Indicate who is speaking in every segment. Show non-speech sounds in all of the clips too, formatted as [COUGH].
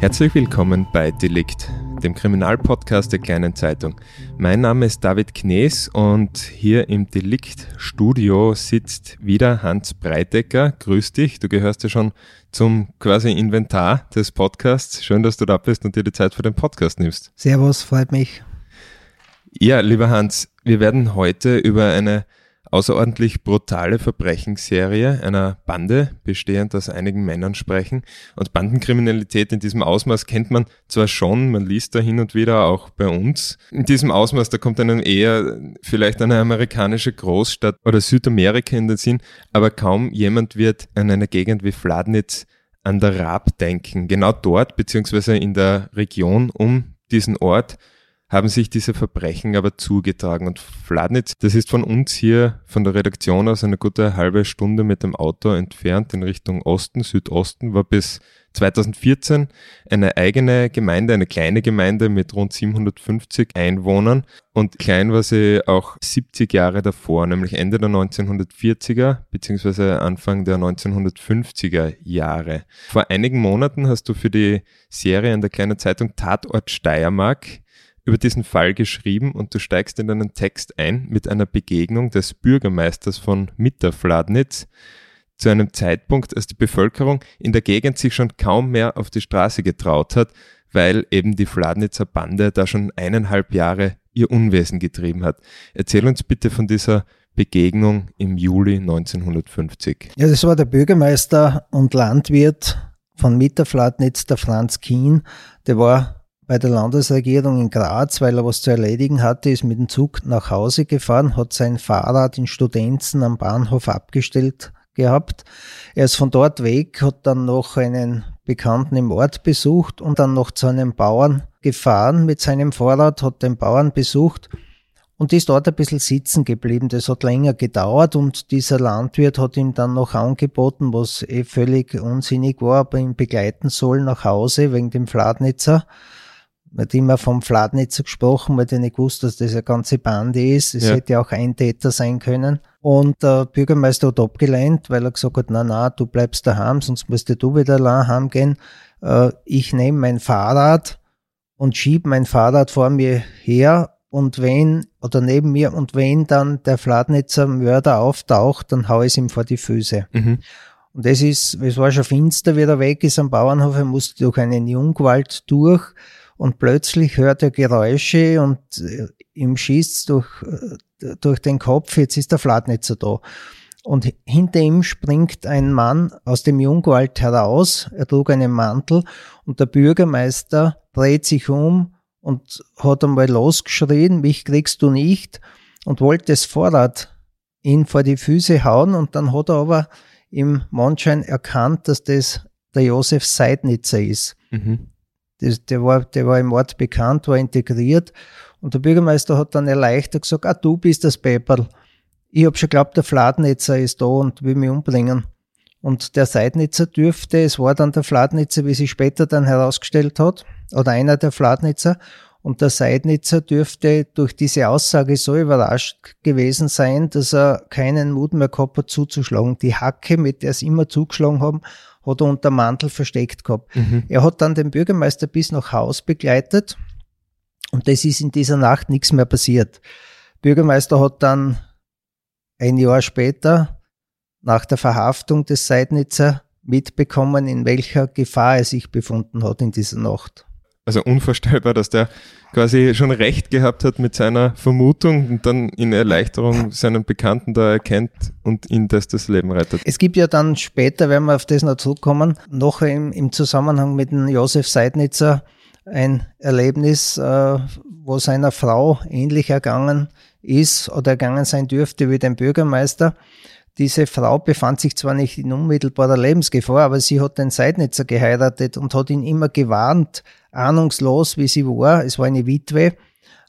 Speaker 1: Herzlich willkommen bei Delikt, dem Kriminalpodcast der kleinen Zeitung. Mein Name ist David Knees und hier im Delikt-Studio sitzt wieder Hans Breitecker. Grüß dich, du gehörst ja schon zum quasi Inventar des Podcasts. Schön, dass du da bist und dir die Zeit für den Podcast nimmst.
Speaker 2: Servus, freut mich.
Speaker 1: Ja, lieber Hans, wir werden heute über eine außerordentlich brutale Verbrechensserie einer Bande, bestehend aus einigen Männern, sprechen. Und Bandenkriminalität in diesem Ausmaß kennt man zwar schon, man liest da hin und wieder auch bei uns. In diesem Ausmaß, da kommt einem eher vielleicht eine amerikanische Großstadt oder Südamerika in den Sinn, aber kaum jemand wird an eine Gegend wie Fladnitz an der Raab denken. Genau dort, beziehungsweise in der Region um diesen Ort, haben sich diese Verbrechen aber zugetragen. Und Fladnitz, das ist von uns hier, von der Redaktion aus, eine gute halbe Stunde mit dem Auto entfernt in Richtung Osten, Südosten, war bis 2014 eine eigene Gemeinde, eine kleine Gemeinde mit rund 750 Einwohnern und klein war sie auch 70 Jahre davor, nämlich Ende der 1940er beziehungsweise Anfang der 1950er Jahre. Vor einigen Monaten hast du für die Serie in der kleinen Zeitung Tatort Steiermark über diesen Fall geschrieben und du steigst in deinen Text ein mit einer Begegnung des Bürgermeisters von Mitterfladnitz zu einem Zeitpunkt, als die Bevölkerung in der Gegend sich schon kaum mehr auf die Straße getraut hat, weil eben die Fladnitzer Bande da schon eineinhalb Jahre ihr Unwesen getrieben hat. Erzähl uns bitte von dieser Begegnung im Juli 1950.
Speaker 2: Ja, das war der Bürgermeister und Landwirt von Mitterfladnitz, der Franz Kien. Der war bei der Landesregierung in Graz, weil er was zu erledigen hatte, ist mit dem Zug nach Hause gefahren, hat sein Fahrrad in Studenzen am Bahnhof abgestellt gehabt. Er ist von dort weg, hat dann noch einen Bekannten im Ort besucht und dann noch zu einem Bauern gefahren mit seinem Fahrrad, hat den Bauern besucht und ist dort ein bisschen sitzen geblieben. Das hat länger gedauert und dieser Landwirt hat ihm dann noch angeboten, was eh völlig unsinnig war, aber ihn begleiten soll nach Hause wegen dem Fladnitzer. Hat immer vom Fladnitzer gesprochen, weil ich nicht gewusst, dass das eine ganze Bande ist. Es ja. hätte auch ein Täter sein können. Und der Bürgermeister hat abgelehnt, weil er gesagt hat, na, na, du bleibst daheim, sonst musst du wieder allein heimgehen. Äh, ich nehme mein Fahrrad und schieb mein Fahrrad vor mir her und wenn, oder neben mir, und wenn dann der Fladnitzer Mörder auftaucht, dann hau ich ihm vor die Füße. Mhm. Und das ist, es war schon finster, wie er weg ist am Bauernhof, er musste durch einen Jungwald durch und plötzlich hört er Geräusche und äh, ihm schießt durch, äh, durch den Kopf, jetzt ist der Fladnetzer da. Und hinter ihm springt ein Mann aus dem Jungwald heraus, er trug einen Mantel und der Bürgermeister dreht sich um und hat einmal losgeschrien, mich kriegst du nicht und wollte das Vorrat ihn vor die Füße hauen und dann hat er aber im Mondschein erkannt, dass das der Josef Seidnitzer ist. Mhm. Das, der, war, der war im Ort bekannt, war integriert. Und der Bürgermeister hat dann erleichtert gesagt, ah, du bist das Paperl. Ich hab schon geglaubt, der Fladnitzer ist da und will mich umbringen. Und der Seidnitzer dürfte, es war dann der Fladnitzer, wie sich später dann herausgestellt hat, oder einer der Fladnitzer, und der Seidnitzer dürfte durch diese Aussage so überrascht gewesen sein, dass er keinen Mut mehr gehabt hat zuzuschlagen. Die Hacke, mit der sie immer zugeschlagen haben, hat er unter Mantel versteckt gehabt. Mhm. Er hat dann den Bürgermeister bis nach Haus begleitet und das ist in dieser Nacht nichts mehr passiert. Bürgermeister hat dann ein Jahr später nach der Verhaftung des Seidnitzer mitbekommen, in welcher Gefahr er sich befunden hat in dieser Nacht.
Speaker 1: Also unvorstellbar, dass der quasi schon recht gehabt hat mit seiner Vermutung und dann in Erleichterung seinen Bekannten da erkennt und ihn das das Leben rettet.
Speaker 2: Es gibt ja dann später, werden wir auf das noch zurückkommen, noch im, im Zusammenhang mit dem Josef Seidnitzer ein Erlebnis, äh, wo seiner Frau ähnlich ergangen ist oder ergangen sein dürfte wie dem Bürgermeister. Diese Frau befand sich zwar nicht in unmittelbarer Lebensgefahr, aber sie hat den Seidnitzer geheiratet und hat ihn immer gewarnt, ahnungslos wie sie war, es war eine Witwe,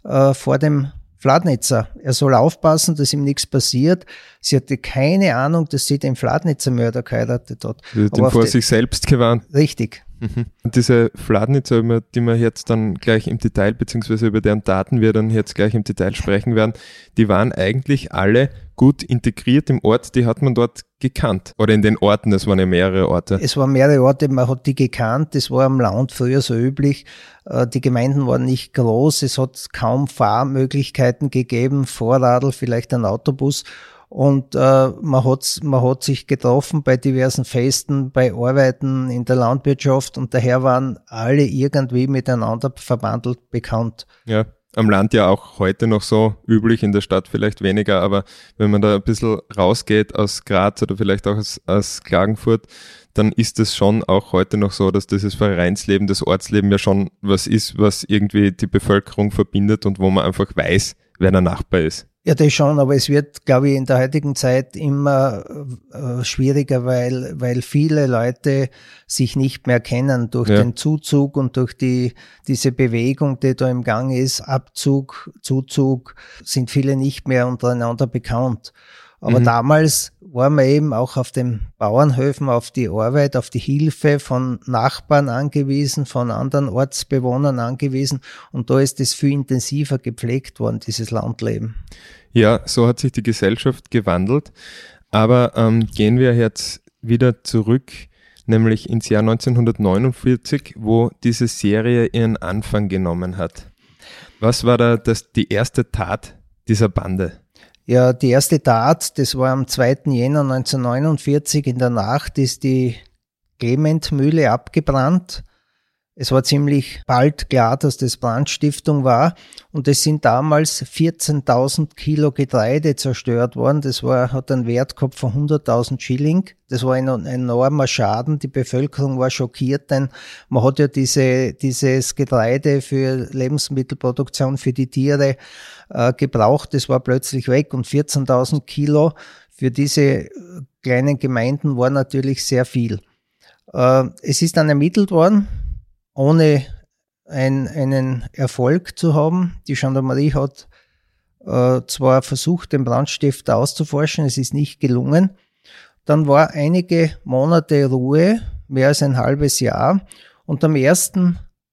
Speaker 2: äh, vor dem Fladnitzer. Er soll aufpassen, dass ihm nichts passiert. Sie hatte keine Ahnung, dass sie den Fladnitzer Mörder geheiratet hat.
Speaker 1: Sie hat ihn vor sich selbst gewarnt.
Speaker 2: Richtig.
Speaker 1: Mhm. Und diese Fladnitzer, die wir jetzt dann gleich im Detail, beziehungsweise über deren Daten wir dann jetzt gleich im Detail sprechen werden, die waren eigentlich alle gut integriert im Ort, die hat man dort gekannt. Oder in den Orten, es waren ja mehrere Orte.
Speaker 2: Es waren mehrere Orte, man hat die gekannt, das war am Land früher so üblich. Äh, die Gemeinden waren nicht groß, es hat kaum Fahrmöglichkeiten gegeben, Vorradl, vielleicht ein Autobus. Und äh, man, hat, man hat sich getroffen bei diversen Festen, bei Arbeiten in der Landwirtschaft und daher waren alle irgendwie miteinander verbandelt bekannt.
Speaker 1: Ja, am Land ja auch heute noch so üblich, in der Stadt vielleicht weniger, aber wenn man da ein bisschen rausgeht aus Graz oder vielleicht auch aus, aus Klagenfurt, dann ist es schon auch heute noch so, dass dieses Vereinsleben, das Ortsleben ja schon was ist, was irgendwie die Bevölkerung verbindet und wo man einfach weiß, wer der Nachbar ist.
Speaker 2: Ja, das schon, aber es wird, glaube ich, in der heutigen Zeit immer äh, schwieriger, weil, weil viele Leute sich nicht mehr kennen durch ja. den Zuzug und durch die, diese Bewegung, die da im Gang ist. Abzug, Zuzug, sind viele nicht mehr untereinander bekannt. Aber mhm. damals war man eben auch auf den Bauernhöfen auf die Arbeit, auf die Hilfe von Nachbarn angewiesen, von anderen Ortsbewohnern angewiesen. Und da ist es viel intensiver gepflegt worden, dieses Landleben.
Speaker 1: Ja, so hat sich die Gesellschaft gewandelt. Aber ähm, gehen wir jetzt wieder zurück, nämlich ins Jahr 1949, wo diese Serie ihren Anfang genommen hat. Was war da das, die erste Tat dieser Bande?
Speaker 2: Ja, die erste Tat, das war am 2. Jänner 1949 in der Nacht, ist die Clement-Mühle abgebrannt. Es war ziemlich bald klar, dass das Brandstiftung war und es sind damals 14.000 Kilo Getreide zerstört worden. Das war, hat einen Wert gehabt von 100.000 Schilling. Das war ein, ein enormer Schaden. Die Bevölkerung war schockiert, denn man hat ja diese, dieses Getreide für Lebensmittelproduktion für die Tiere äh, gebraucht. Das war plötzlich weg und 14.000 Kilo für diese äh, kleinen Gemeinden war natürlich sehr viel. Äh, es ist dann ermittelt worden ohne ein, einen Erfolg zu haben. Die Gendarmerie hat äh, zwar versucht, den Brandstifter auszuforschen, es ist nicht gelungen. Dann war einige Monate Ruhe, mehr als ein halbes Jahr. Und am 1.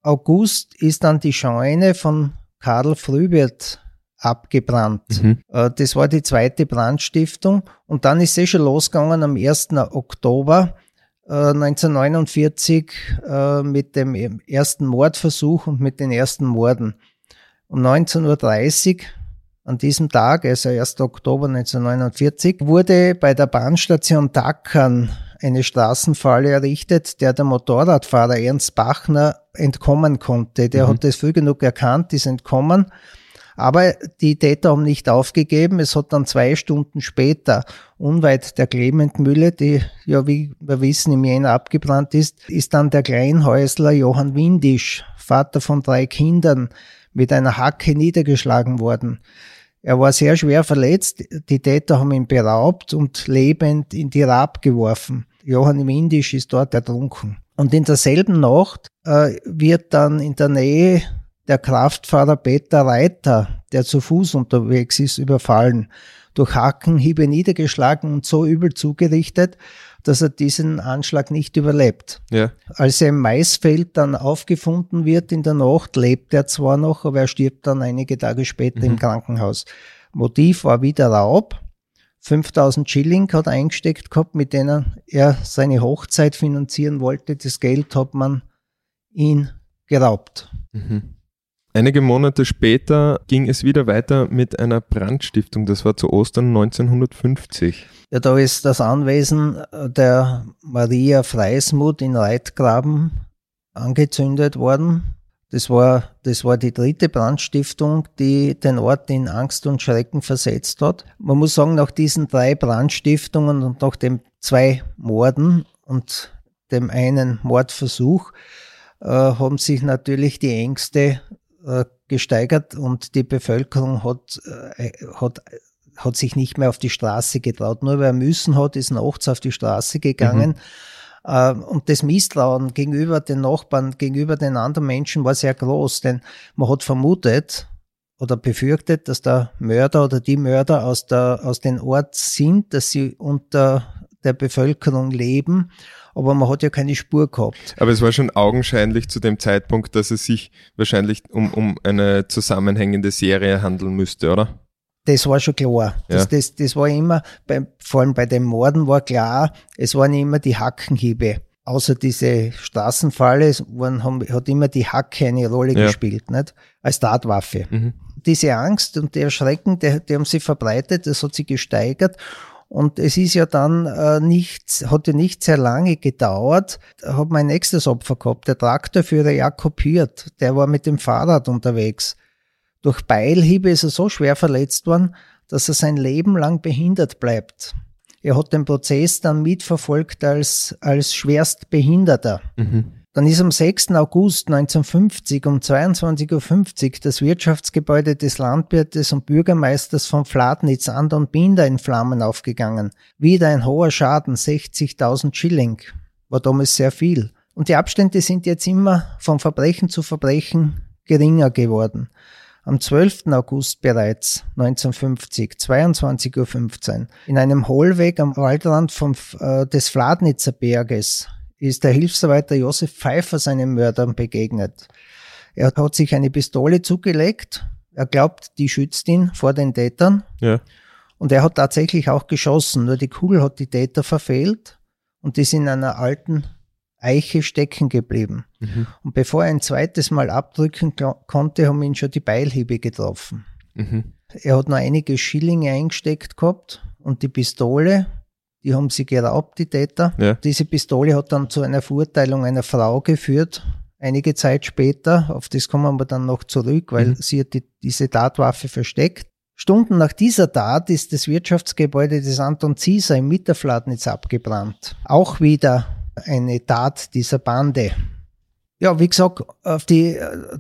Speaker 2: August ist dann die Scheune von Karl Frühwirt abgebrannt. Mhm. Äh, das war die zweite Brandstiftung. Und dann ist es schon losgegangen am 1. Oktober 1949 äh, mit dem ersten Mordversuch und mit den ersten Morden. Um 19.30 Uhr an diesem Tag, also 1. Oktober 1949, wurde bei der Bahnstation Dackern eine Straßenfalle errichtet, der der Motorradfahrer Ernst Bachner entkommen konnte. Der mhm. hat das früh genug erkannt, ist entkommen aber die Täter haben nicht aufgegeben. Es hat dann zwei Stunden später, unweit der Clementmühle, die ja, wie wir wissen, im Jänner abgebrannt ist, ist dann der Kleinhäusler Johann Windisch, Vater von drei Kindern, mit einer Hacke niedergeschlagen worden. Er war sehr schwer verletzt. Die Täter haben ihn beraubt und lebend in die Rab geworfen. Johann Windisch ist dort ertrunken. Und in derselben Nacht äh, wird dann in der Nähe der Kraftfahrer Peter Reiter, der zu Fuß unterwegs ist, überfallen, durch Hackenhiebe niedergeschlagen und so übel zugerichtet, dass er diesen Anschlag nicht überlebt. Ja. Als er im Maisfeld dann aufgefunden wird in der Nacht, lebt er zwar noch, aber er stirbt dann einige Tage später mhm. im Krankenhaus. Motiv war wieder Raub. 5000 Schilling hat er eingesteckt gehabt, mit denen er seine Hochzeit finanzieren wollte. Das Geld hat man ihn geraubt. Mhm.
Speaker 1: Einige Monate später ging es wieder weiter mit einer Brandstiftung. Das war zu Ostern 1950.
Speaker 2: Ja, da ist das Anwesen der Maria Freismuth in Reitgraben angezündet worden. Das war, das war die dritte Brandstiftung, die den Ort in Angst und Schrecken versetzt hat. Man muss sagen, nach diesen drei Brandstiftungen und nach den zwei Morden und dem einen Mordversuch äh, haben sich natürlich die Ängste äh, gesteigert und die Bevölkerung hat, äh, hat, hat sich nicht mehr auf die Straße getraut. Nur wer müssen hat, ist nachts auf die Straße gegangen. Mhm. Äh, und das Misstrauen gegenüber den Nachbarn, gegenüber den anderen Menschen war sehr groß, denn man hat vermutet, oder befürchtet, dass der Mörder oder die Mörder aus, der, aus dem Ort sind, dass sie unter der Bevölkerung leben aber man hat ja keine Spur gehabt.
Speaker 1: Aber es war schon augenscheinlich zu dem Zeitpunkt, dass es sich wahrscheinlich um, um eine zusammenhängende Serie handeln müsste, oder?
Speaker 2: das war schon klar. Das,
Speaker 1: Ja.
Speaker 2: das, das war immer, bei, vor allem bei den Morden war klar, es waren immer die Hackenhiebe. Außer diese Straßenfalle waren, haben, hat immer die Hacke eine Rolle
Speaker 1: Ja.
Speaker 2: gespielt, nicht? Als Tatwaffe.
Speaker 1: Mhm.
Speaker 2: Diese Angst und der Schrecken, die, die haben sich verbreitet, das hat sich gesteigert. Und es ist ja dann äh, nicht, hat ja nicht sehr lange gedauert, da hat mein nächstes Opfer gehabt, der Traktorführer Jakob Hirt, der war mit dem Fahrrad unterwegs. Durch Beilhiebe ist er so schwer verletzt worden, dass er sein Leben lang behindert bleibt. Er hat den Prozess dann mitverfolgt als, als Schwerstbehinderter.
Speaker 1: Mhm.
Speaker 2: Dann ist am 6. August 1950 um 22.50 Uhr das Wirtschaftsgebäude des Landwirtes und Bürgermeisters von Fladnitz, Anton Binder, in Flammen aufgegangen. Wieder ein hoher Schaden, 60.000 Schilling. War damals sehr viel. Und die Abstände sind jetzt immer von Verbrechen zu Verbrechen geringer geworden. Am 12. August bereits 1950, 22.15 Uhr, in einem Hohlweg am Waldrand vom, äh, des Fladnitzer Berges ist der Hilfsarbeiter Josef Pfeiffer seinen Mördern begegnet. Er hat sich eine Pistole zugelegt. Er glaubt, die schützt ihn vor den Tätern.
Speaker 1: Ja.
Speaker 2: Und er hat tatsächlich auch geschossen. Nur die Kugel hat die Täter verfehlt und ist in einer alten Eiche stecken geblieben.
Speaker 1: Mhm.
Speaker 2: Und bevor er ein zweites Mal abdrücken konnte, haben ihn schon die Beilhiebe getroffen.
Speaker 1: Mhm.
Speaker 2: Er hat noch einige Schillinge eingesteckt gehabt und die Pistole, die haben sie geraubt, die Täter.
Speaker 1: Ja.
Speaker 2: Diese Pistole hat dann zu einer Verurteilung einer Frau geführt, einige Zeit später. Auf das kommen wir dann noch zurück, weil
Speaker 1: Mhm.
Speaker 2: sie hat die, diese Tatwaffe versteckt. Stunden nach dieser Tat ist das Wirtschaftsgebäude des Anton Zieser im Mitterfladnitz abgebrannt. Auch wieder eine Tat dieser Bande. Ja, wie gesagt, auf die,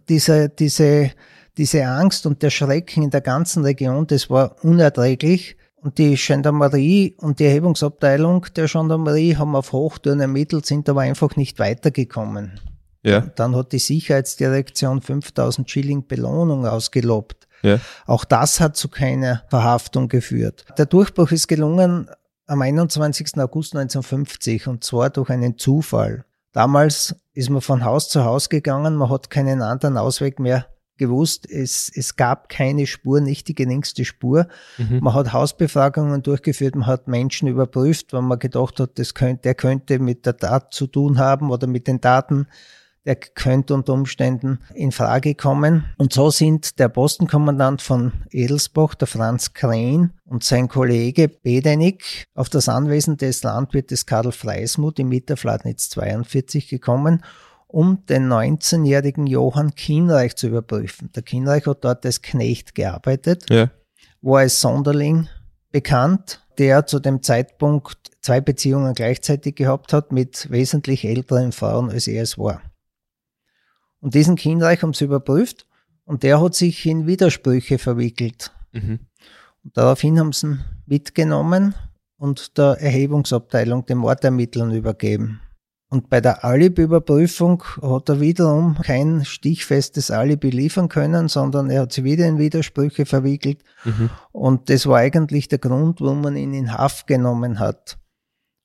Speaker 2: diese, diese, diese Angst und der Schrecken in der ganzen Region, das war unerträglich. Und die Gendarmerie und die Erhebungsabteilung der Gendarmerie haben auf Hochtouren ermittelt, sind aber einfach nicht weitergekommen.
Speaker 1: Ja.
Speaker 2: Dann hat die Sicherheitsdirektion 5000 Schilling Belohnung ausgelobt.
Speaker 1: Ja.
Speaker 2: Auch das hat zu keiner Verhaftung geführt. Der Durchbruch ist gelungen am 21. August 1950 und zwar durch einen Zufall. Damals ist man von Haus zu Haus gegangen, man hat keinen anderen Ausweg mehr gewusst. Es, es gab keine Spur, nicht die geringste Spur.
Speaker 1: Mhm.
Speaker 2: Man hat Hausbefragungen durchgeführt, man hat Menschen überprüft, wenn man gedacht hat, das könnte, der könnte mit der Tat zu tun haben oder mit den Daten, der könnte unter Umständen in Frage kommen. Und so sind der Postenkommandant von Edelsbach, der Franz Krähen und sein Kollege Bedenig auf das Anwesen des Landwirtes Karl Freismuth im Mitterfladnitz 42 gekommen um den 19-jährigen Johann Kienreich zu überprüfen. Der Kienreich hat dort als Knecht gearbeitet
Speaker 1: Ja.
Speaker 2: war als Sonderling bekannt, der zu dem Zeitpunkt zwei Beziehungen gleichzeitig gehabt hat mit wesentlich älteren Frauen, als er es war. Und diesen Kindreich haben sie überprüft und der hat sich in Widersprüche verwickelt.
Speaker 1: Mhm.
Speaker 2: Und daraufhin haben sie ihn mitgenommen und der Erhebungsabteilung den Mordermittlern übergeben. Und bei der Alibi-Überprüfung hat er wiederum kein stichfestes Alibi liefern können, sondern er hat sich wieder in Widersprüche verwickelt.
Speaker 1: Mhm.
Speaker 2: Und das war eigentlich der Grund, warum man ihn in Haft genommen hat.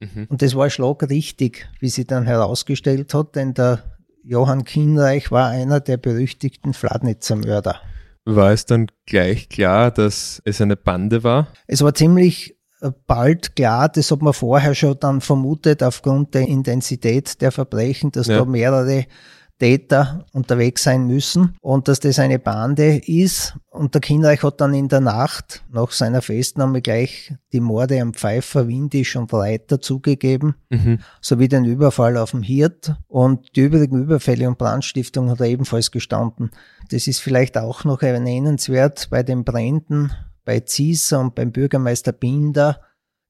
Speaker 1: Mhm.
Speaker 2: Und das war schlagrichtig, wie sie dann herausgestellt hat, denn der Johann Kienreich war einer der berüchtigten Fladnitzer Mörder.
Speaker 1: War es dann gleich klar, dass es eine Bande war?
Speaker 2: Es war ziemlich bald klar, das hat man vorher schon dann vermutet, aufgrund der Intensität der Verbrechen, dass
Speaker 1: Ja.
Speaker 2: da mehrere Täter unterwegs sein müssen und dass das eine Bande ist. Und der Kindreich hat dann in der Nacht nach seiner Festnahme gleich die Morde am Pfeifer, Windisch und Reiter zugegeben,
Speaker 1: Mhm.
Speaker 2: sowie den Überfall auf dem Hirt. Und die übrigen Überfälle und Brandstiftungen hat er ebenfalls gestanden. Das ist vielleicht auch noch erwähnenswert bei den Bränden bei Zieser und beim Bürgermeister Binder,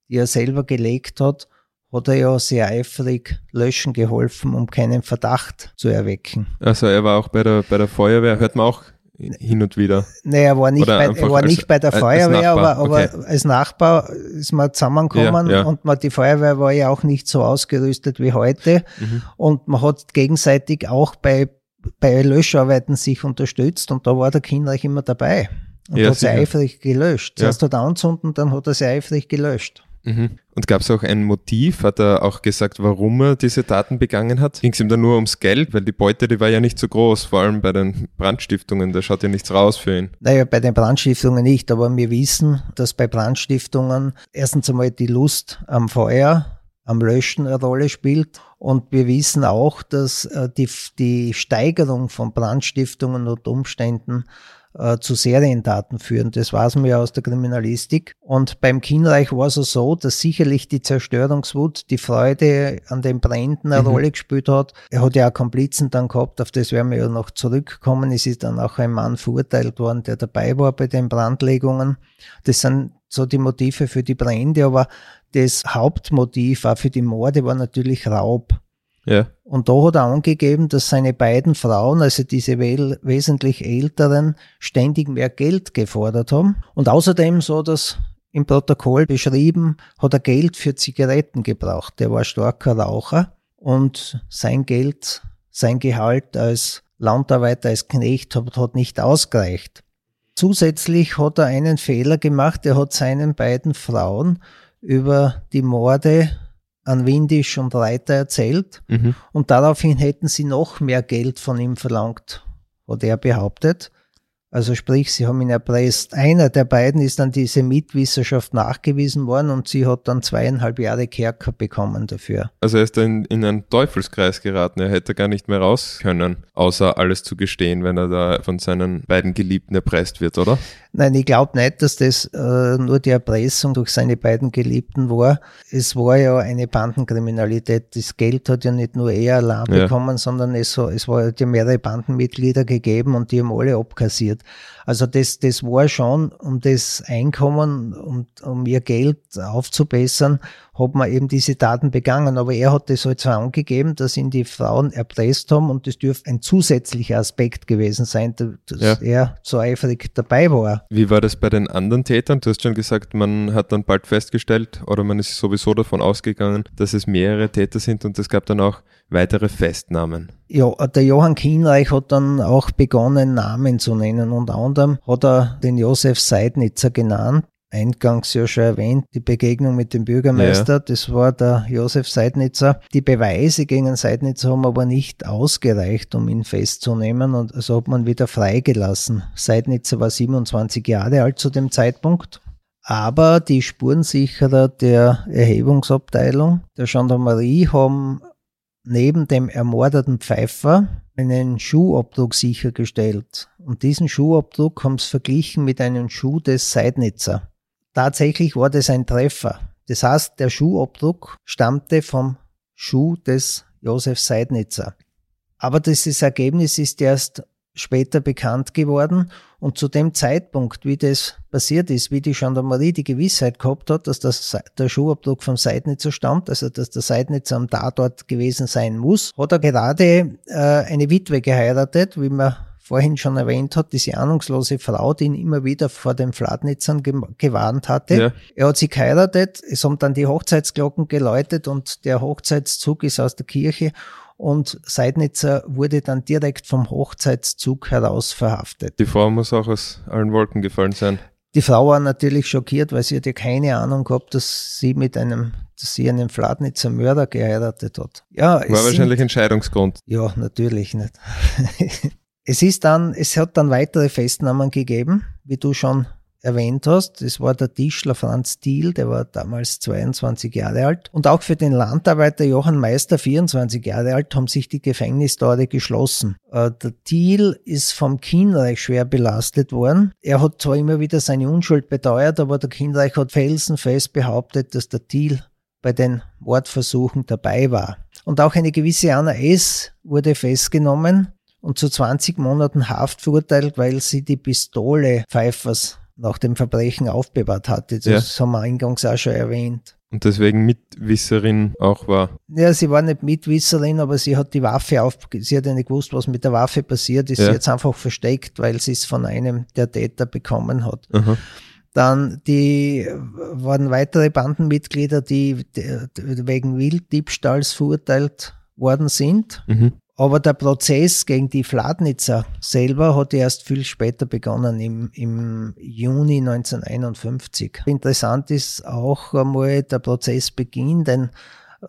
Speaker 2: die er selber gelegt hat, hat er ja sehr eifrig löschen geholfen, um keinen Verdacht zu erwecken.
Speaker 1: Also er war auch bei der, bei der Feuerwehr, hört man auch hin und wieder.
Speaker 2: Nee, er war nicht,
Speaker 1: Oder
Speaker 2: bei, er war
Speaker 1: als-
Speaker 2: nicht bei der
Speaker 1: als
Speaker 2: Feuerwehr,
Speaker 1: Nachbar,
Speaker 2: aber, aber
Speaker 1: okay.
Speaker 2: als Nachbar ist man zusammengekommen
Speaker 1: Ja, ja.
Speaker 2: und man, die Feuerwehr war ja auch nicht so ausgerüstet wie heute.
Speaker 1: Mhm.
Speaker 2: Und man hat gegenseitig auch bei, bei Löscharbeiten sich unterstützt und da war der Kindreich immer dabei. Und
Speaker 1: Ja,
Speaker 2: hat sie eifrig gelöscht.
Speaker 1: Ja.
Speaker 2: Zuerst hat er anzünden, dann hat er sie eifrig gelöscht.
Speaker 1: Mhm. Und gab es auch ein Motiv? Hat er auch gesagt, warum er diese Taten begangen hat? Ging es ihm dann nur ums Geld? Weil die Beute, die war ja nicht so groß, vor allem bei den Brandstiftungen, da schaut ja nichts raus für ihn.
Speaker 2: Naja, bei den Brandstiftungen nicht, aber wir wissen, dass bei Brandstiftungen erstens einmal die Lust am Feuer, am Löschen eine Rolle spielt. Und wir wissen auch, dass äh, die, die Steigerung von Brandstiftungen und Umständen äh, zu Seriendaten führen. Das weiß man ja aus der Kriminalistik. Und beim Kienreich war es so, dass sicherlich die Zerstörungswut, die Freude an den Bränden eine mhm. Rolle gespielt hat. Er hat ja auch Komplizen dann gehabt, auf das werden wir ja noch zurückkommen. Es ist dann auch ein Mann verurteilt worden, der dabei war bei den Brandlegungen. Das sind so die Motive für die Brände, aber das Hauptmotiv auch für die Morde war natürlich Raub. Ja. Und da hat er angegeben, dass seine beiden Frauen, also diese wesentlich älteren, ständig mehr Geld gefordert haben. Und außerdem, so das im Protokoll beschrieben, hat er Geld für Zigaretten gebraucht. Der war starker Raucher und sein Geld, sein Gehalt als Landarbeiter, als Knecht hat, hat nicht ausgereicht. Zusätzlich hat er einen Fehler gemacht. Er hat seinen beiden Frauen über die Morde an Windisch und Reiter erzählt mhm. und daraufhin hätten sie noch mehr Geld von ihm verlangt, hat er behauptet. Also sprich, sie haben ihn erpresst. Einer der beiden ist dann diese Mitwisserschaft nachgewiesen worden und sie hat dann zweieinhalb Jahre Kerker bekommen dafür.
Speaker 1: Also er ist dann in einen Teufelskreis geraten. Er hätte gar nicht mehr raus können, außer alles zu gestehen, wenn er da von seinen beiden Geliebten erpresst wird, oder?
Speaker 2: Nein, ich glaube nicht, dass das äh, nur die Erpressung durch seine beiden Geliebten war. Es war ja eine Bandenkriminalität. Das Geld hat ja nicht nur er allein ja. bekommen, sondern es, es war ja mehrere Bandenmitglieder gegeben und die haben alle abkassiert. Also das, das war schon, um das Einkommen und um ihr Geld aufzubessern, hat man eben diese Daten begangen. Aber er hat das halt so angegeben, dass ihn die Frauen erpresst haben und das dürfte ein zusätzlicher Aspekt gewesen sein, dass ja. er so eifrig dabei war.
Speaker 1: Wie war das bei den anderen Tätern? Du hast schon gesagt, man hat dann bald festgestellt oder man ist sowieso davon ausgegangen, dass es mehrere Täter sind und es gab dann auch weitere Festnahmen.
Speaker 2: Ja, der Johann Kienreich hat dann auch begonnen, Namen zu nennen. Unter anderem hat er den Josef Seidnitzer genannt. Eingangs ja schon erwähnt, die Begegnung mit dem Bürgermeister, ja. das war der Josef Seidnitzer. Die Beweise gegen Seidnitzer haben aber nicht ausgereicht, um ihn festzunehmen und also hat man wieder freigelassen. Seidnitzer war 27 Jahre alt zu dem Zeitpunkt. Aber die Spurensicherer der Erhebungsabteilung der Gendarmerie haben neben dem ermordeten Pfeifer einen Schuhabdruck sichergestellt. Und diesen Schuhabdruck haben sie verglichen mit einem Schuh des Seidnitzer. Tatsächlich war das ein Treffer. Das heißt, der Schuhabdruck stammte vom Schuh des Josef Seidnitzer. Aber dieses Ergebnis ist erst später bekannt geworden und zu dem Zeitpunkt, wie das passiert ist, wie die Gendarmerie die Gewissheit gehabt hat, dass das, der Schuhabdruck vom Seidnitzer stammt, also dass der Seidnitzer am Tatort gewesen sein muss, hat er gerade äh, eine Witwe geheiratet, wie man vorhin schon erwähnt hat, diese ahnungslose Frau, die ihn immer wieder vor den Fladnitzern gewarnt hatte. Ja. Er hat sie geheiratet, es haben dann die Hochzeitsglocken geläutet und der Hochzeitszug ist aus der Kirche und Seidnitzer wurde dann direkt vom Hochzeitszug heraus verhaftet.
Speaker 1: Die Frau muss auch aus allen Wolken gefallen sein.
Speaker 2: Die Frau war natürlich schockiert, weil sie hatte keine Ahnung gehabt, dass sie mit einem, dass sie einen Fladnitzer Mörder geheiratet hat.
Speaker 1: Ja, war wahrscheinlich sind, Entscheidungsgrund.
Speaker 2: Ja, natürlich nicht. [LAUGHS] es ist dann, es hat dann weitere Festnahmen gegeben, wie du schon erwähnt hast. Das war der Tischler Franz Thiel, der war damals 22 Jahre alt. Und auch für den Landarbeiter Johann Meister, 24 Jahre alt, haben sich die Gefängnistore geschlossen. Äh, der Thiel ist vom Kienreich schwer belastet worden. Er hat zwar immer wieder seine Unschuld beteuert, aber der Kienreich hat felsenfest behauptet, dass der Thiel bei den Mordversuchen dabei war. Und auch eine gewisse Anna S. wurde festgenommen und zu 20 Monaten Haft verurteilt, weil sie die Pistole Pfeifers nach dem Verbrechen aufbewahrt hatte. Das ja. haben wir eingangs auch schon erwähnt.
Speaker 1: Und deswegen Mitwisserin auch war.
Speaker 2: Ja, sie war nicht Mitwisserin, aber sie hat die Waffe auf, sie hat ja nicht gewusst, was mit der Waffe passiert ist. Ja. Sie jetzt einfach versteckt, weil sie es von einem der Täter bekommen hat. Aha. Dann die waren weitere Bandenmitglieder, die wegen Wilddiebstahls verurteilt worden sind. Mhm. Aber der Prozess gegen die Fladnitzer selber hat erst viel später begonnen, im, im Juni 1951. Interessant ist auch einmal der Prozessbeginn, denn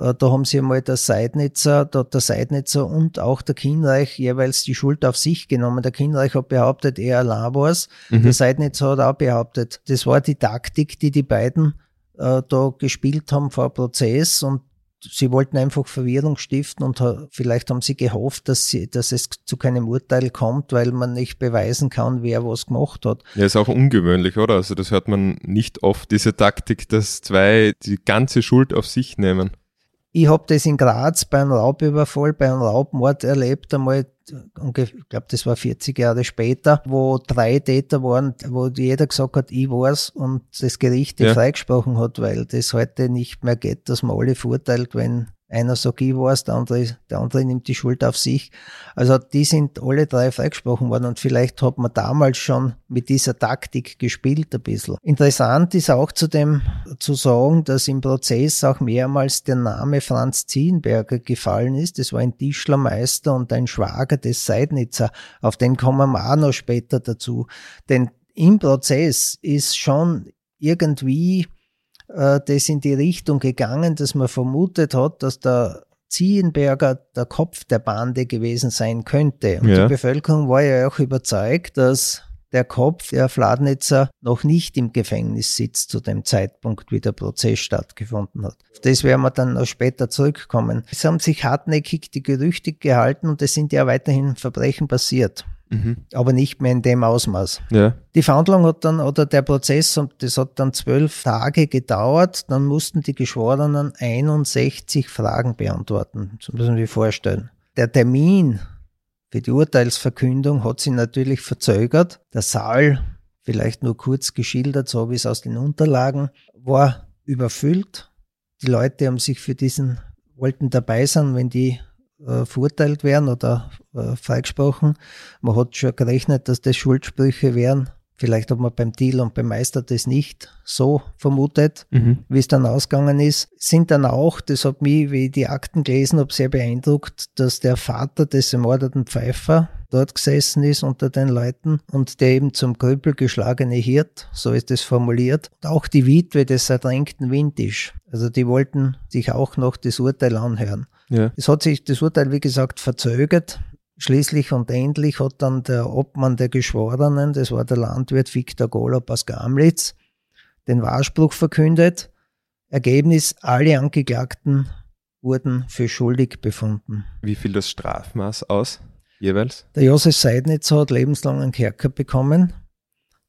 Speaker 2: äh, da haben sie einmal der Seidnitzer, da der Seidnitzer und auch der Kinreich jeweils die Schuld auf sich genommen. Der Kinreich hat behauptet, er allein war's. Mhm. Der Seidnitzer hat auch behauptet, das war die Taktik, die die beiden äh, da gespielt haben vor Prozess und sie wollten einfach Verwirrung stiften und vielleicht haben sie gehofft, dass, sie, dass es zu keinem Urteil kommt, weil man nicht beweisen kann, wer was gemacht hat.
Speaker 1: Ja, ist auch ungewöhnlich, oder? Also das hört man nicht oft, diese Taktik, dass zwei die ganze Schuld auf sich nehmen.
Speaker 2: Ich habe das in Graz beim Raubüberfall, beim Raubmord erlebt, einmal, ich glaube, das war 40 Jahre später, wo drei Täter waren, wo jeder gesagt hat, ich war's und das Gericht ja. freigesprochen hat, weil das heute nicht mehr geht, dass man alle verurteilt, wenn einer sagt, ich war's, der andere, der andere nimmt die Schuld auf sich. Also die sind alle drei freigesprochen worden und vielleicht hat man damals schon mit dieser Taktik gespielt ein bisschen. Interessant ist auch zudem zu sagen, dass im Prozess auch mehrmals der Name Franz Ziehenberger gefallen ist. Das war ein Tischlermeister und ein Schwager des Seidnitzer. Auf den kommen wir auch noch später dazu. Denn im Prozess ist schon irgendwie das in die Richtung gegangen, dass man vermutet hat, dass der Ziehenberger der Kopf der Bande gewesen sein könnte. Und ja. die Bevölkerung war ja auch überzeugt, dass der Kopf der Fladnitzer noch nicht im Gefängnis sitzt zu dem Zeitpunkt, wie der Prozess stattgefunden hat. Auf das werden wir dann noch später zurückkommen. Es haben sich hartnäckig die Gerüchte gehalten und es sind ja weiterhin Verbrechen passiert. Mhm. Aber nicht mehr in dem Ausmaß. Ja. Die Verhandlung hat dann, oder der Prozess, das hat dann zwölf Tage gedauert, dann mussten die Geschworenen 61 Fragen beantworten. Das man sich vorstellen. Der Termin für die Urteilsverkündung hat sich natürlich verzögert. Der Saal, vielleicht nur kurz geschildert, so wie es aus den Unterlagen, war überfüllt. Die Leute haben sich für diesen, wollten dabei sein, wenn die äh, verurteilt werden oder äh, freigesprochen. Man hat schon gerechnet, dass das Schuldsprüche wären. Vielleicht hat man beim Deal und beim Meister das nicht so vermutet, mhm. wie es dann ausgegangen ist. Sind dann auch, das hat mich, wie ich die Akten gelesen habe, sehr beeindruckt, dass der Vater des ermordeten Pfeifer dort gesessen ist unter den Leuten und der eben zum Krüppel geschlagene Hirt, so ist es formuliert, und auch die Witwe des ertränkten Windisch. Also die wollten sich auch noch das Urteil anhören. Ja. Es hat sich das Urteil, wie gesagt, verzögert. Schließlich und endlich hat dann der Obmann der Geschworenen, das war der Landwirt Viktor Golob aus Gamlitz, den Wahrspruch verkündet. Ergebnis, alle Angeklagten wurden für schuldig befunden.
Speaker 1: Wie fiel das Strafmaß aus jeweils?
Speaker 2: Der Josef Seidnitzer hat lebenslangen Kerker bekommen.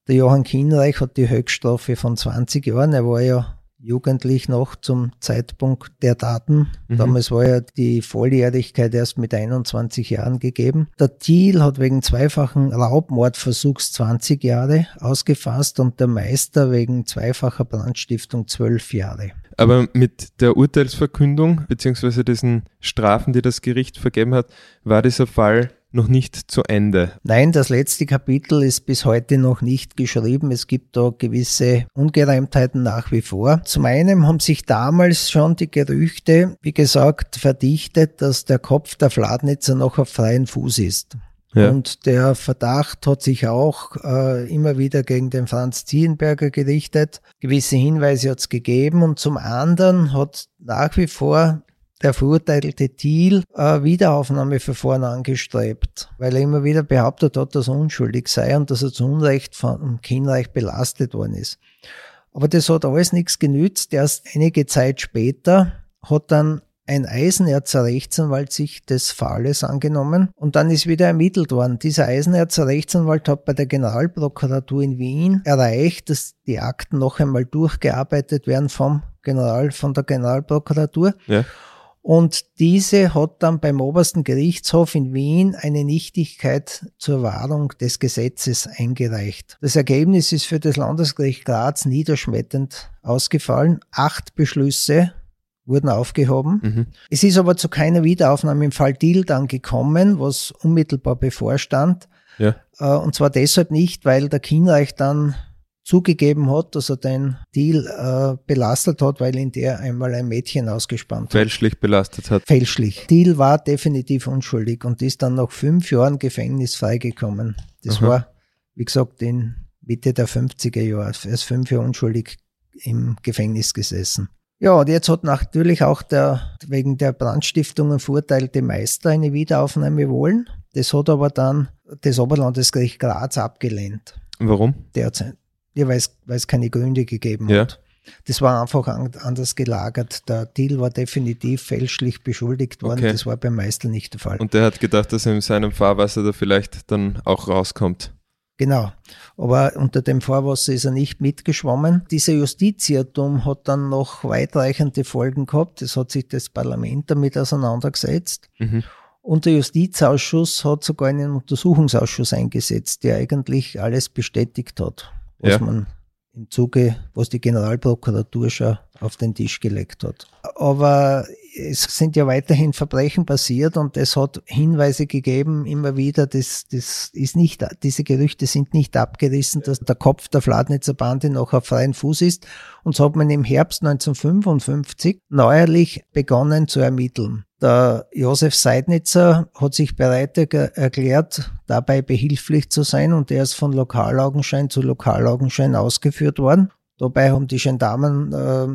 Speaker 2: Der Johann Kienreich hat die Höchststrafe von 20 Jahren. Er war ja jugendlich noch zum Zeitpunkt der Daten. Mhm. Damals war ja die Volljährigkeit erst mit 21 Jahren gegeben. Der Thiel hat wegen zweifachen Raubmordversuchs 20 Jahre ausgefasst und der Meister wegen zweifacher Brandstiftung 12 Jahre.
Speaker 1: Aber mit der Urteilsverkündung beziehungsweise diesen Strafen, die das Gericht vergeben hat, war dieser Fall noch nicht zu Ende.
Speaker 2: Nein, das letzte Kapitel ist bis heute noch nicht geschrieben. Es gibt da gewisse Ungereimtheiten nach wie vor. Zum einen haben sich damals schon die Gerüchte, wie gesagt, verdichtet, dass der Kopf der Fladnitzer noch auf freien Fuß ist. Ja. Und der Verdacht hat sich auch äh, immer wieder gegen den Franz Ziehenberger gerichtet. Gewisse Hinweise hat es gegeben und zum anderen hat nach wie vor der verurteilte Thiel äh, Wiederaufnahmeverfahren angestrebt, weil er immer wieder behauptet hat, dass er unschuldig sei und dass er zu Unrecht vom Kinnreich belastet worden ist. Aber das hat alles nichts genützt. Erst einige Zeit später hat dann ein Eisenerzer Rechtsanwalt sich des Falles angenommen und dann ist wieder ermittelt worden. Dieser Eisenerzer Rechtsanwalt hat bei der Generalprokuratur in Wien erreicht, dass die Akten noch einmal durchgearbeitet werden vom General, von der Generalprokuratur. Ja. Und diese hat dann beim obersten Gerichtshof in Wien eine Nichtigkeit zur Wahrung des Gesetzes eingereicht. Das Ergebnis ist für das Landesgericht Graz niederschmetternd ausgefallen. Acht Beschlüsse wurden aufgehoben. Mhm. Es ist aber zu keiner Wiederaufnahme im Fall Diel dann gekommen, was unmittelbar bevorstand. Ja. Äh, und zwar deshalb nicht, weil der Kienreich dann zugegeben hat, dass er den Deal äh, belastet hat, weil ihn der einmal ein Mädchen ausgespannt hat.
Speaker 1: Fälschlich belastet hat.
Speaker 2: Fälschlich. Deal war definitiv unschuldig und ist dann nach fünf Jahren Gefängnis freigekommen. Das Aha. war, wie gesagt, in Mitte der 50er Jahre. Er ist fünf Jahre unschuldig im Gefängnis gesessen. Ja, und jetzt hat natürlich auch der wegen der Brandstiftungen verurteilte Meister eine Wiederaufnahme wollen. Das hat aber dann das Oberlandesgericht Graz abgelehnt.
Speaker 1: Warum?
Speaker 2: Derzeit. Ja, weil es, keine Gründe gegeben ja. hat. Das war einfach anders gelagert. Der Deal war definitiv fälschlich beschuldigt worden. Okay. Das war beim Meister nicht der Fall.
Speaker 1: Und der hat gedacht, dass in seinem Fahrwasser da vielleicht dann auch rauskommt.
Speaker 2: Genau. Aber unter dem Fahrwasser ist er nicht mitgeschwommen. Dieser Justizirrtum hat dann noch weitreichende Folgen gehabt. Es hat sich das Parlament damit auseinandergesetzt. Mhm. Und der Justizausschuss hat sogar einen Untersuchungsausschuss eingesetzt, der eigentlich alles bestätigt hat was ja. man im Zuge, was die Generalprokuratur schon auf den Tisch gelegt hat. Aber es sind ja weiterhin Verbrechen passiert und es hat Hinweise gegeben, immer wieder, das, das ist nicht, diese Gerüchte sind nicht abgerissen, dass der Kopf der Fladnitzer Bande noch auf freien Fuß ist. Und so hat man im Herbst 1955 neuerlich begonnen zu ermitteln. Der Josef Seidnitzer hat sich bereit erklärt, dabei behilflich zu sein und er ist von Lokalaugenschein zu Lokalaugenschein ausgeführt worden. Dabei haben die Gendarmen äh,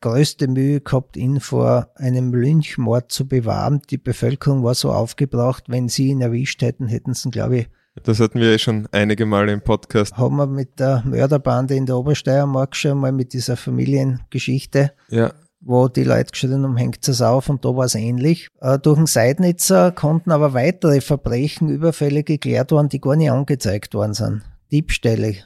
Speaker 2: größte Mühe gehabt, ihn vor einem Lynchmord zu bewahren. Die Bevölkerung war so aufgebracht, wenn sie ihn erwischt hätten, hätten sie, glaube ich,
Speaker 1: das hatten wir ja schon einige Male im Podcast.
Speaker 2: Haben wir mit der Mörderbande in der Obersteiermark schon mal mit dieser Familiengeschichte. Ja wo die Leute geschrien haben, hängt es auf und da war es ähnlich. Äh, durch den Seidnitzer konnten aber weitere Verbrechen, Überfälle geklärt worden, die gar nicht angezeigt worden sind. Diebstähle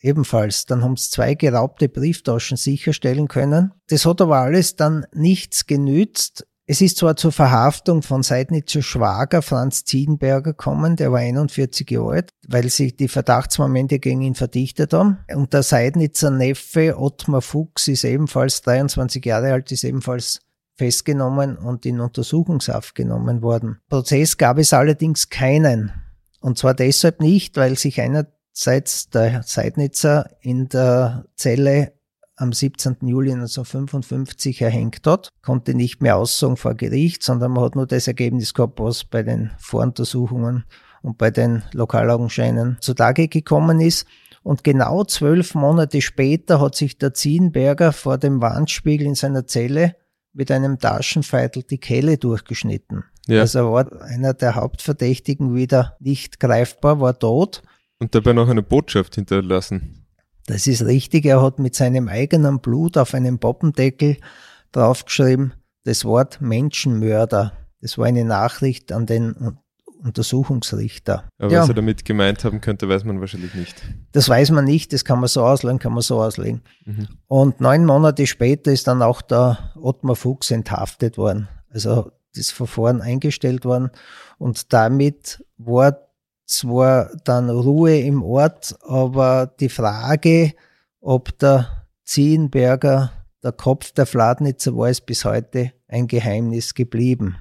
Speaker 2: ebenfalls. Dann haben sie zwei geraubte Brieftaschen sicherstellen können. Das hat aber alles dann nichts genützt. Es ist zwar zur Verhaftung von Seidnitzer Schwager Franz Ziedenberger gekommen, der war 41 Jahre alt, weil sich die Verdachtsmomente gegen ihn verdichtet haben. Und der Seidnitzer Neffe Ottmar Fuchs ist ebenfalls 23 Jahre alt, ist ebenfalls festgenommen und in Untersuchungshaft genommen worden. Prozess gab es allerdings keinen. Und zwar deshalb nicht, weil sich einerseits der Seidnitzer in der Zelle am 17. Juli 1955 erhängt hat, konnte nicht mehr aussagen vor Gericht, sondern man hat nur das Ergebnis gehabt, was bei den Voruntersuchungen und bei den Lokalaugenscheinen zutage gekommen ist. Und genau zwölf Monate später hat sich der Zienberger vor dem Wandspiegel in seiner Zelle mit einem Taschenfeitel die Kehle durchgeschnitten. Ja. Also war einer der Hauptverdächtigen wieder nicht greifbar, war tot.
Speaker 1: Und dabei noch eine Botschaft hinterlassen.
Speaker 2: Das ist richtig, er hat mit seinem eigenen Blut auf einem Poppendeckel draufgeschrieben, das Wort Menschenmörder. Das war eine Nachricht an den Untersuchungsrichter.
Speaker 1: Aber ja. was er damit gemeint haben könnte, weiß man wahrscheinlich nicht.
Speaker 2: Das weiß man nicht, das kann man so auslegen, kann man so auslegen. Mhm. Und neun Monate später ist dann auch der Ottmar Fuchs enthaftet worden. Also das Verfahren eingestellt worden und damit war zwar dann Ruhe im Ort, aber die Frage, ob der Ziehenberger der Kopf der Fladnitzer war, ist bis heute ein Geheimnis geblieben.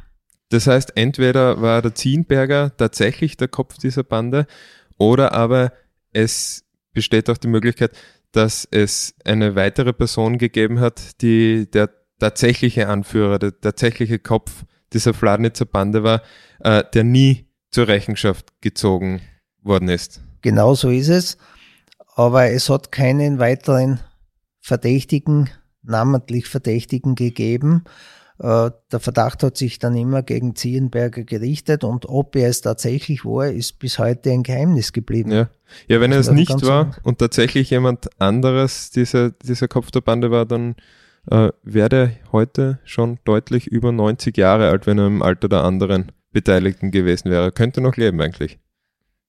Speaker 1: Das heißt, entweder war der Ziehenberger tatsächlich der Kopf dieser Bande oder aber es besteht auch die Möglichkeit, dass es eine weitere Person gegeben hat, die der tatsächliche Anführer, der tatsächliche Kopf dieser Fladnitzer Bande war, äh, der nie zur Rechenschaft gezogen worden ist.
Speaker 2: Genau so ist es. Aber es hat keinen weiteren Verdächtigen, namentlich Verdächtigen gegeben. Äh, der Verdacht hat sich dann immer gegen Ziehenberger gerichtet und ob er es tatsächlich war, ist bis heute ein Geheimnis geblieben.
Speaker 1: Ja, ja wenn er es nicht war und tatsächlich jemand anderes dieser, dieser Kopf der Bande war, dann äh, wäre heute schon deutlich über 90 Jahre alt, wenn er im Alter der anderen Beteiligten gewesen wäre. Könnte noch leben eigentlich.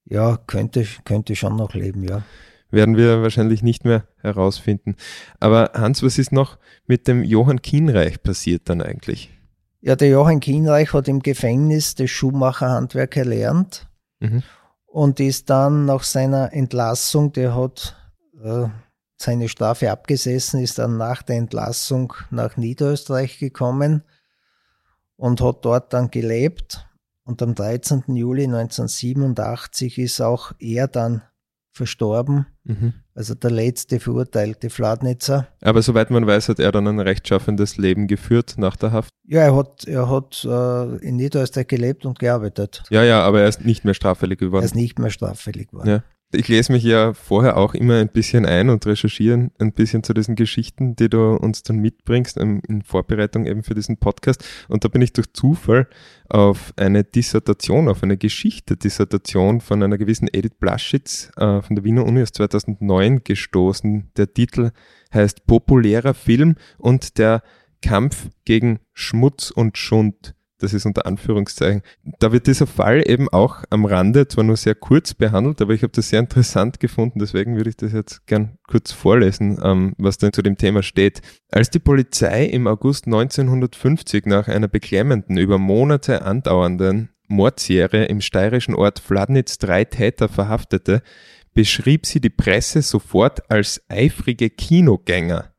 Speaker 2: Ja, könnte, könnte schon noch leben, ja.
Speaker 1: Werden wir wahrscheinlich nicht mehr herausfinden. Aber Hans, was ist noch mit dem Johann Kienreich passiert dann eigentlich?
Speaker 2: Ja, der Johann Kienreich hat im Gefängnis das Schuhmacherhandwerk erlernt mhm. und ist dann nach seiner Entlassung, der hat äh, seine Strafe abgesessen, ist dann nach der Entlassung nach Niederösterreich gekommen und hat dort dann gelebt und am 13. Juli 1987 ist auch er dann verstorben. Mhm. Also der letzte verurteilte Fladnitzer.
Speaker 1: Aber soweit man weiß, hat er dann ein rechtschaffendes Leben geführt nach der Haft.
Speaker 2: Ja, er hat, er hat äh, in Niederösterreich gelebt und gearbeitet.
Speaker 1: Ja, ja, aber er ist nicht mehr straffällig geworden.
Speaker 2: Er ist nicht mehr straffällig geworden.
Speaker 1: Ja. Ich lese mich ja vorher auch immer ein bisschen ein und recherchiere ein bisschen zu diesen Geschichten, die du uns dann mitbringst ähm, in Vorbereitung eben für diesen Podcast. Und da bin ich durch Zufall auf eine Dissertation, auf eine Geschichte-Dissertation von einer gewissen Edith Blaschitz äh, von der Wiener Uni aus 2009 gestoßen. Der Titel heißt Populärer Film und der Kampf gegen Schmutz und Schund das ist unter Anführungszeichen. Da wird dieser Fall eben auch am Rande zwar nur sehr kurz behandelt, aber ich habe das sehr interessant gefunden, deswegen würde ich das jetzt gern kurz vorlesen, ähm, was denn zu dem Thema steht. Als die Polizei im August 1950 nach einer beklemmenden, über Monate andauernden Mordserie im steirischen Ort Fladnitz drei Täter verhaftete, beschrieb sie die Presse sofort als eifrige Kinogänger.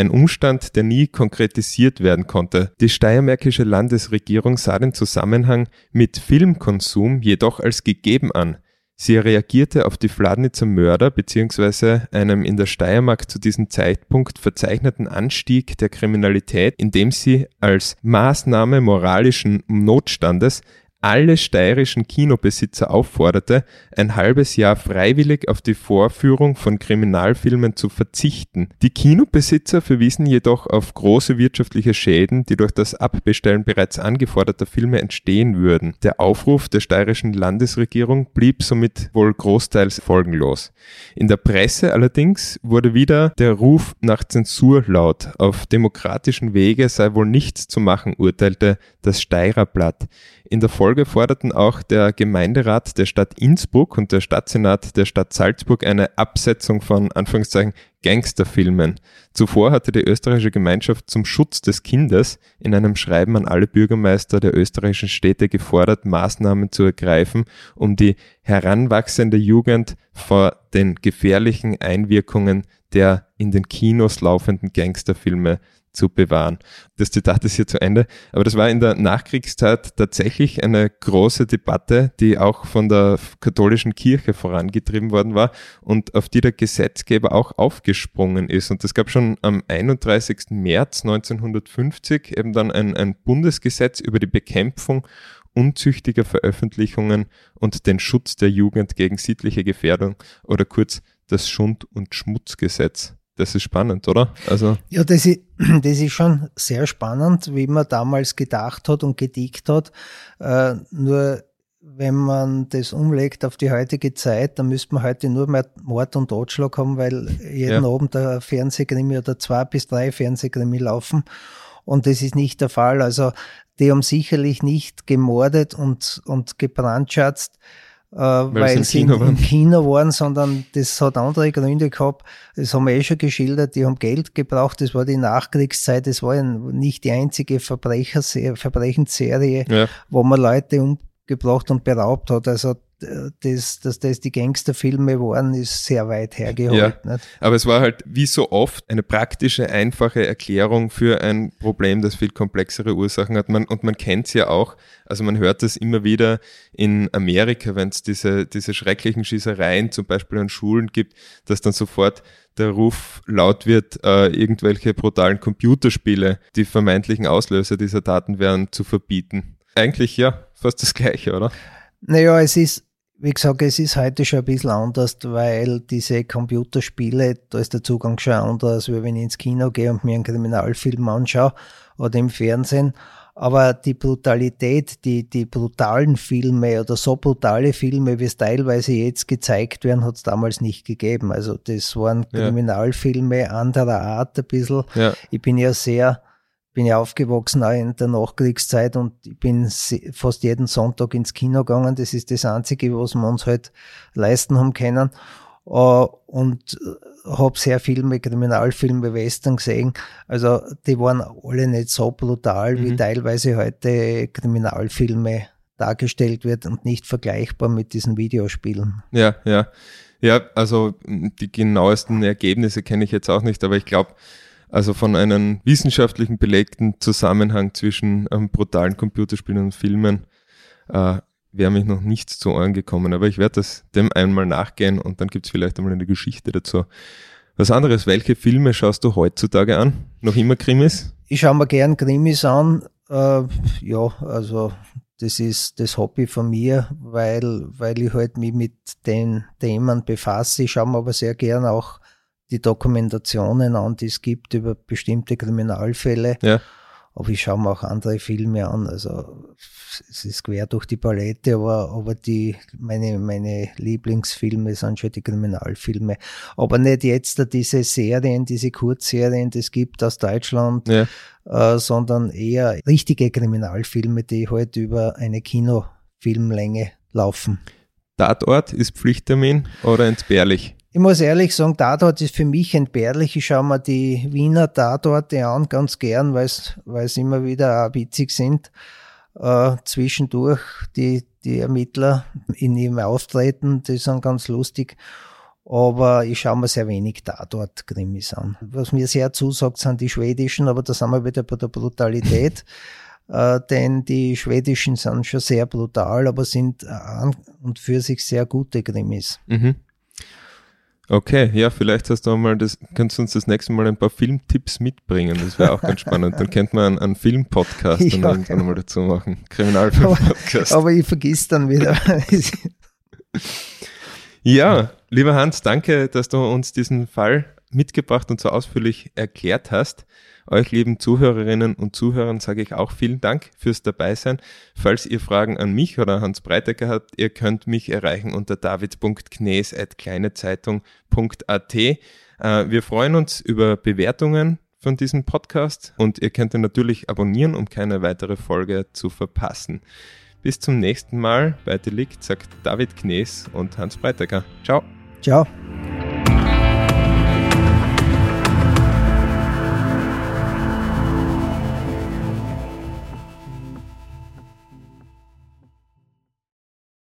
Speaker 1: Ein Umstand, der nie konkretisiert werden konnte. Die steiermärkische Landesregierung sah den Zusammenhang mit Filmkonsum jedoch als gegeben an. Sie reagierte auf die Fladnitzer Mörder bzw. einem in der Steiermark zu diesem Zeitpunkt verzeichneten Anstieg der Kriminalität, indem sie als Maßnahme moralischen Notstandes alle steirischen Kinobesitzer aufforderte, ein halbes Jahr freiwillig auf die Vorführung von Kriminalfilmen zu verzichten. Die Kinobesitzer verwiesen jedoch auf große wirtschaftliche Schäden, die durch das Abbestellen bereits angeforderter Filme entstehen würden. Der Aufruf der steirischen Landesregierung blieb somit wohl großteils folgenlos. In der Presse allerdings wurde wieder der Ruf nach Zensur laut. Auf demokratischen Wege sei wohl nichts zu machen, urteilte das Steirer Blatt. In der Folge forderten auch der Gemeinderat der Stadt Innsbruck und der Stadtsenat der Stadt Salzburg eine Absetzung von Anführungszeichen Gangsterfilmen. Zuvor hatte die österreichische Gemeinschaft zum Schutz des Kindes in einem Schreiben an alle Bürgermeister der österreichischen Städte gefordert, Maßnahmen zu ergreifen, um die heranwachsende Jugend vor den gefährlichen Einwirkungen der in den Kinos laufenden Gangsterfilme zu bewahren. Das Zitat ist hier zu Ende. Aber das war in der Nachkriegszeit tatsächlich eine große Debatte, die auch von der katholischen Kirche vorangetrieben worden war und auf die der Gesetzgeber auch aufgesprungen ist. Und es gab schon am 31. März 1950 eben dann ein, ein Bundesgesetz über die Bekämpfung unzüchtiger Veröffentlichungen und den Schutz der Jugend gegen sittliche Gefährdung oder kurz das Schund- und Schmutzgesetz. Das ist spannend, oder?
Speaker 2: Also ja, das ist, [CLEARS THROAT] das ist schon sehr spannend, wie man damals gedacht hat und gedickt hat. Äh, nur wenn man das umlegt auf die heutige Zeit, dann müsste man heute nur mehr Mord und Totschlag haben, weil jeden ja. Abend der Fernsehkrimi oder zwei bis drei Fernsehkrimi laufen. Und das ist nicht der Fall. Also die haben sicherlich nicht gemordet und, und gebrandschatzt, weil, weil sie Kino im Kino waren, sondern das hat andere Gründe gehabt. Das haben wir eh schon geschildert. Die haben Geld gebraucht. Das war die Nachkriegszeit. Das war ja nicht die einzige Verbrechensserie, ja. wo man Leute umgebracht und beraubt hat. Also das, dass das die Gangsterfilme waren, ist sehr weit hergeholt.
Speaker 1: Ja, aber es war halt wie so oft eine praktische, einfache Erklärung für ein Problem, das viel komplexere Ursachen hat. Man, und man kennt es ja auch, also man hört das immer wieder in Amerika, wenn es diese, diese schrecklichen Schießereien zum Beispiel an Schulen gibt, dass dann sofort der Ruf laut wird, äh, irgendwelche brutalen Computerspiele, die vermeintlichen Auslöser dieser Taten wären, zu verbieten. Eigentlich ja, fast das Gleiche, oder?
Speaker 2: Naja, es ist wie gesagt, es ist heute schon ein bisschen anders, weil diese Computerspiele, da ist der Zugang schon anders, wie wenn ich ins Kino gehe und mir einen Kriminalfilm anschaue oder im Fernsehen. Aber die Brutalität, die, die brutalen Filme oder so brutale Filme, wie es teilweise jetzt gezeigt werden, hat es damals nicht gegeben. Also das waren Kriminalfilme anderer Art ein bisschen. Ja. Ich bin ja sehr bin ja aufgewachsen auch in der Nachkriegszeit und ich bin fast jeden Sonntag ins Kino gegangen. Das ist das Einzige, was wir uns halt leisten haben können. Äh, und äh, habe sehr Filme, Kriminalfilme, Western gesehen. Also die waren alle nicht so brutal, mhm. wie teilweise heute Kriminalfilme dargestellt wird und nicht vergleichbar mit diesen Videospielen.
Speaker 1: Ja, ja. Ja, also die genauesten Ergebnisse kenne ich jetzt auch nicht, aber ich glaube, also von einem wissenschaftlichen belegten Zusammenhang zwischen ähm, brutalen Computerspielen und Filmen äh, wäre mich noch nichts zu Ohren gekommen, aber ich werde das dem einmal nachgehen und dann gibt es vielleicht einmal eine Geschichte dazu. Was anderes, welche Filme schaust du heutzutage an? Noch immer Krimis?
Speaker 2: Ich schaue mir gern Krimis an. Äh, ja, also das ist das Hobby von mir, weil, weil ich halt mich mit den Themen befasse. Ich schaue mir aber sehr gern auch die Dokumentationen an, die es gibt über bestimmte Kriminalfälle. Ja. Aber ich schaue mir auch andere Filme an. Also es ist quer durch die Palette, aber, aber die, meine, meine Lieblingsfilme sind schon die Kriminalfilme. Aber nicht jetzt diese Serien, diese Kurzserien, die es gibt aus Deutschland, ja. äh, sondern eher richtige Kriminalfilme, die halt über eine Kinofilmlänge laufen.
Speaker 1: Tatort ist Pflichttermin oder entbehrlich?
Speaker 2: Ich muss ehrlich sagen, Tatort ist für mich entbehrlich. Ich schaue mir die Wiener Tatorte an, ganz gern, weil es immer wieder auch witzig sind. Äh, zwischendurch die, die Ermittler in ihrem Auftreten, die sind ganz lustig. Aber ich schaue mir sehr wenig Tatort-Krimis an. Was mir sehr zusagt, sind die schwedischen, aber da sind wir wieder bei der Brutalität. [LAUGHS] äh, denn die schwedischen sind schon sehr brutal, aber sind an und für sich sehr gute Krimis. Mhm.
Speaker 1: Okay, ja, vielleicht hast du mal das, kannst du uns das nächste Mal ein paar Filmtipps mitbringen. Das wäre auch ganz spannend. Dann könnte man einen, einen Filmpodcast [LAUGHS] ja, dann irgendwann mal dazu machen.
Speaker 2: Kriminalfilm-Podcast. Aber, aber, ich vergiss dann wieder. [LAUGHS]
Speaker 1: ja, lieber Hans, danke, dass du uns diesen Fall mitgebracht und so ausführlich erklärt hast. Euch lieben Zuhörerinnen und Zuhörern sage ich auch vielen Dank fürs Dabeisein. Falls ihr Fragen an mich oder Hans Breitecker habt, ihr könnt mich erreichen unter david.knes.kleinezeitung.at. Äh, wir freuen uns über Bewertungen von diesem Podcast und ihr könnt ihn natürlich abonnieren, um keine weitere Folge zu verpassen. Bis zum nächsten Mal bei Delikt sagt David Knes und Hans Breitecker. Ciao.
Speaker 2: Ciao.